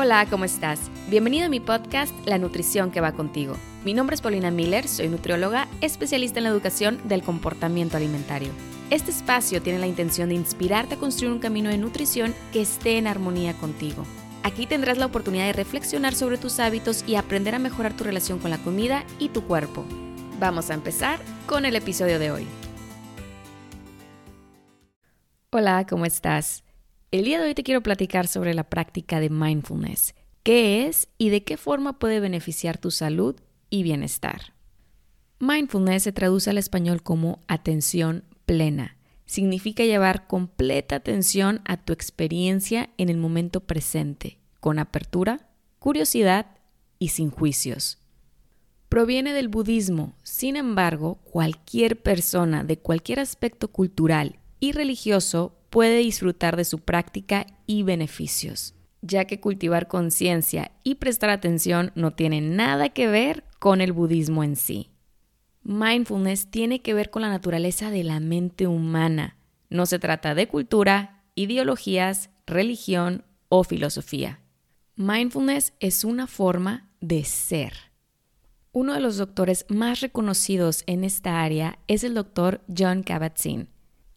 Hola, ¿cómo estás? Bienvenido a mi podcast La Nutrición que va contigo. Mi nombre es Paulina Miller, soy nutrióloga, especialista en la educación del comportamiento alimentario. Este espacio tiene la intención de inspirarte a construir un camino de nutrición que esté en armonía contigo. Aquí tendrás la oportunidad de reflexionar sobre tus hábitos y aprender a mejorar tu relación con la comida y tu cuerpo. Vamos a empezar con el episodio de hoy. Hola, ¿cómo estás? El día de hoy te quiero platicar sobre la práctica de mindfulness, qué es y de qué forma puede beneficiar tu salud y bienestar. Mindfulness se traduce al español como atención plena. Significa llevar completa atención a tu experiencia en el momento presente, con apertura, curiosidad y sin juicios. Proviene del budismo, sin embargo, cualquier persona de cualquier aspecto cultural y religioso puede disfrutar de su práctica y beneficios, ya que cultivar conciencia y prestar atención no tiene nada que ver con el budismo en sí. Mindfulness tiene que ver con la naturaleza de la mente humana. No se trata de cultura, ideologías, religión o filosofía. Mindfulness es una forma de ser. Uno de los doctores más reconocidos en esta área es el doctor John Kabat-Zinn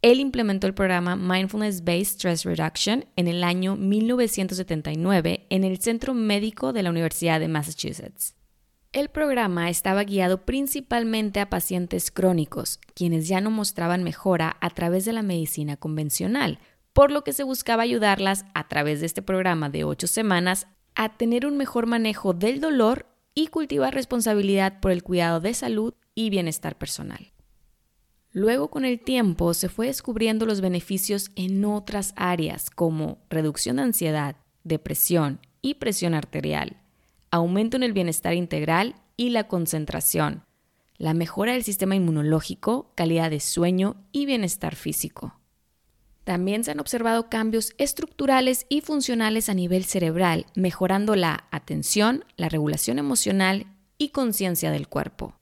él implementó el programa Mindfulness Based Stress Reduction en el año 1979 en el Centro Médico de la Universidad de Massachusetts. El programa estaba guiado principalmente a pacientes crónicos, quienes ya no mostraban mejora a través de la medicina convencional, por lo que se buscaba ayudarlas a través de este programa de ocho semanas a tener un mejor manejo del dolor y cultivar responsabilidad por el cuidado de salud y bienestar personal. Luego con el tiempo se fue descubriendo los beneficios en otras áreas como reducción de ansiedad, depresión y presión arterial, aumento en el bienestar integral y la concentración, la mejora del sistema inmunológico, calidad de sueño y bienestar físico. También se han observado cambios estructurales y funcionales a nivel cerebral, mejorando la atención, la regulación emocional y conciencia del cuerpo.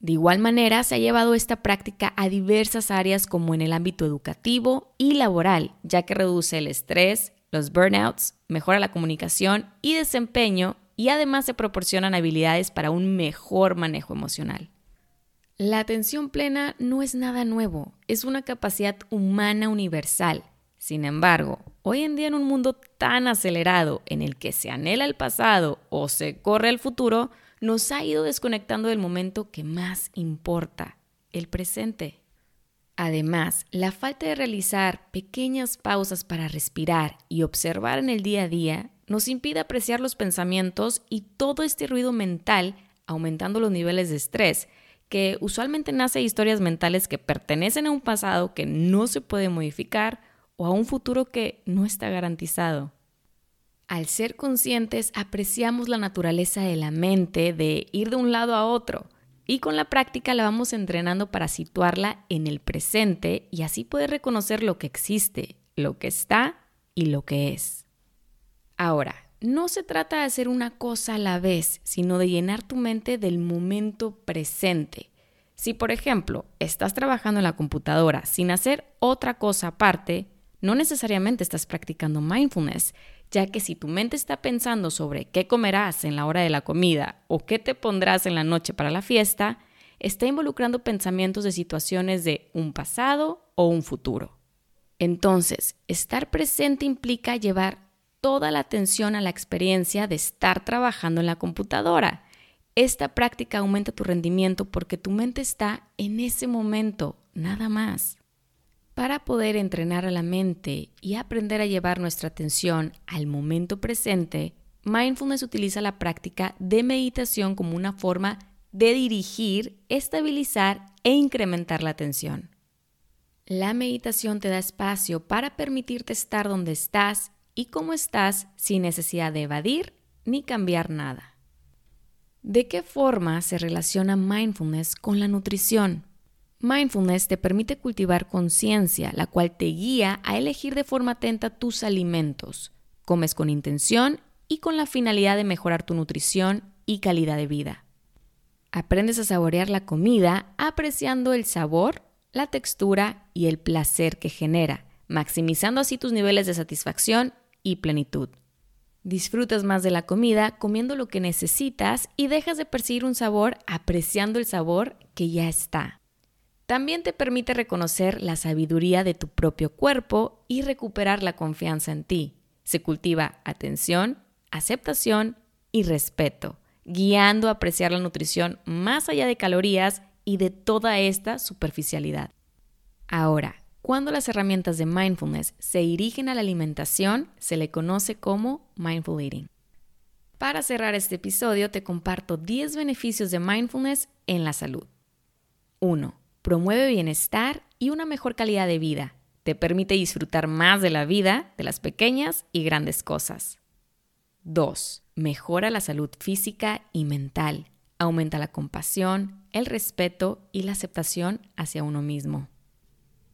De igual manera, se ha llevado esta práctica a diversas áreas como en el ámbito educativo y laboral, ya que reduce el estrés, los burnouts, mejora la comunicación y desempeño y además se proporcionan habilidades para un mejor manejo emocional. La atención plena no es nada nuevo, es una capacidad humana universal. Sin embargo, hoy en día en un mundo tan acelerado en el que se anhela el pasado o se corre el futuro, nos ha ido desconectando del momento que más importa, el presente. Además, la falta de realizar pequeñas pausas para respirar y observar en el día a día nos impide apreciar los pensamientos y todo este ruido mental, aumentando los niveles de estrés, que usualmente nace de historias mentales que pertenecen a un pasado que no se puede modificar o a un futuro que no está garantizado. Al ser conscientes, apreciamos la naturaleza de la mente de ir de un lado a otro y con la práctica la vamos entrenando para situarla en el presente y así poder reconocer lo que existe, lo que está y lo que es. Ahora, no se trata de hacer una cosa a la vez, sino de llenar tu mente del momento presente. Si, por ejemplo, estás trabajando en la computadora sin hacer otra cosa aparte, no necesariamente estás practicando mindfulness, ya que si tu mente está pensando sobre qué comerás en la hora de la comida o qué te pondrás en la noche para la fiesta, está involucrando pensamientos de situaciones de un pasado o un futuro. Entonces, estar presente implica llevar toda la atención a la experiencia de estar trabajando en la computadora. Esta práctica aumenta tu rendimiento porque tu mente está en ese momento, nada más. Para poder entrenar a la mente y aprender a llevar nuestra atención al momento presente, mindfulness utiliza la práctica de meditación como una forma de dirigir, estabilizar e incrementar la atención. La meditación te da espacio para permitirte estar donde estás y cómo estás sin necesidad de evadir ni cambiar nada. ¿De qué forma se relaciona mindfulness con la nutrición? Mindfulness te permite cultivar conciencia, la cual te guía a elegir de forma atenta tus alimentos. Comes con intención y con la finalidad de mejorar tu nutrición y calidad de vida. Aprendes a saborear la comida apreciando el sabor, la textura y el placer que genera, maximizando así tus niveles de satisfacción y plenitud. Disfrutas más de la comida comiendo lo que necesitas y dejas de percibir un sabor apreciando el sabor que ya está. También te permite reconocer la sabiduría de tu propio cuerpo y recuperar la confianza en ti. Se cultiva atención, aceptación y respeto, guiando a apreciar la nutrición más allá de calorías y de toda esta superficialidad. Ahora, cuando las herramientas de mindfulness se dirigen a la alimentación, se le conoce como mindful eating. Para cerrar este episodio, te comparto 10 beneficios de mindfulness en la salud. 1. Promueve bienestar y una mejor calidad de vida. Te permite disfrutar más de la vida, de las pequeñas y grandes cosas. 2. Mejora la salud física y mental. Aumenta la compasión, el respeto y la aceptación hacia uno mismo.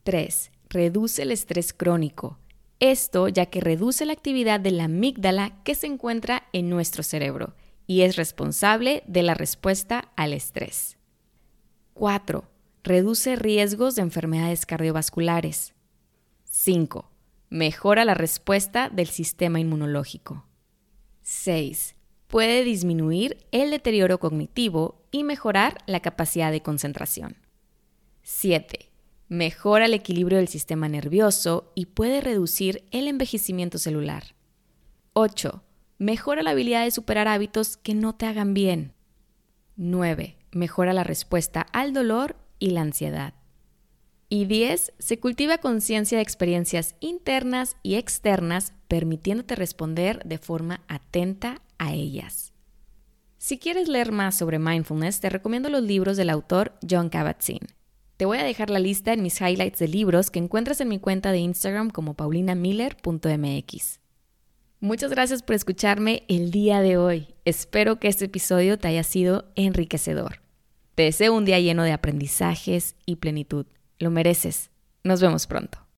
3. Reduce el estrés crónico. Esto ya que reduce la actividad de la amígdala que se encuentra en nuestro cerebro y es responsable de la respuesta al estrés. 4. Reduce riesgos de enfermedades cardiovasculares. 5. Mejora la respuesta del sistema inmunológico. 6. Puede disminuir el deterioro cognitivo y mejorar la capacidad de concentración. 7 mejora el equilibrio del sistema nervioso y puede reducir el envejecimiento celular. 8. Mejora la habilidad de superar hábitos que no te hagan bien. 9. Mejora la respuesta al dolor y la ansiedad. Y 10. Se cultiva conciencia de experiencias internas y externas, permitiéndote responder de forma atenta a ellas. Si quieres leer más sobre mindfulness, te recomiendo los libros del autor John Kabat-Zinn. Te voy a dejar la lista en mis highlights de libros que encuentras en mi cuenta de Instagram como paulinamiller.mx. Muchas gracias por escucharme el día de hoy. Espero que este episodio te haya sido enriquecedor. Te deseo un día lleno de aprendizajes y plenitud. Lo mereces. Nos vemos pronto.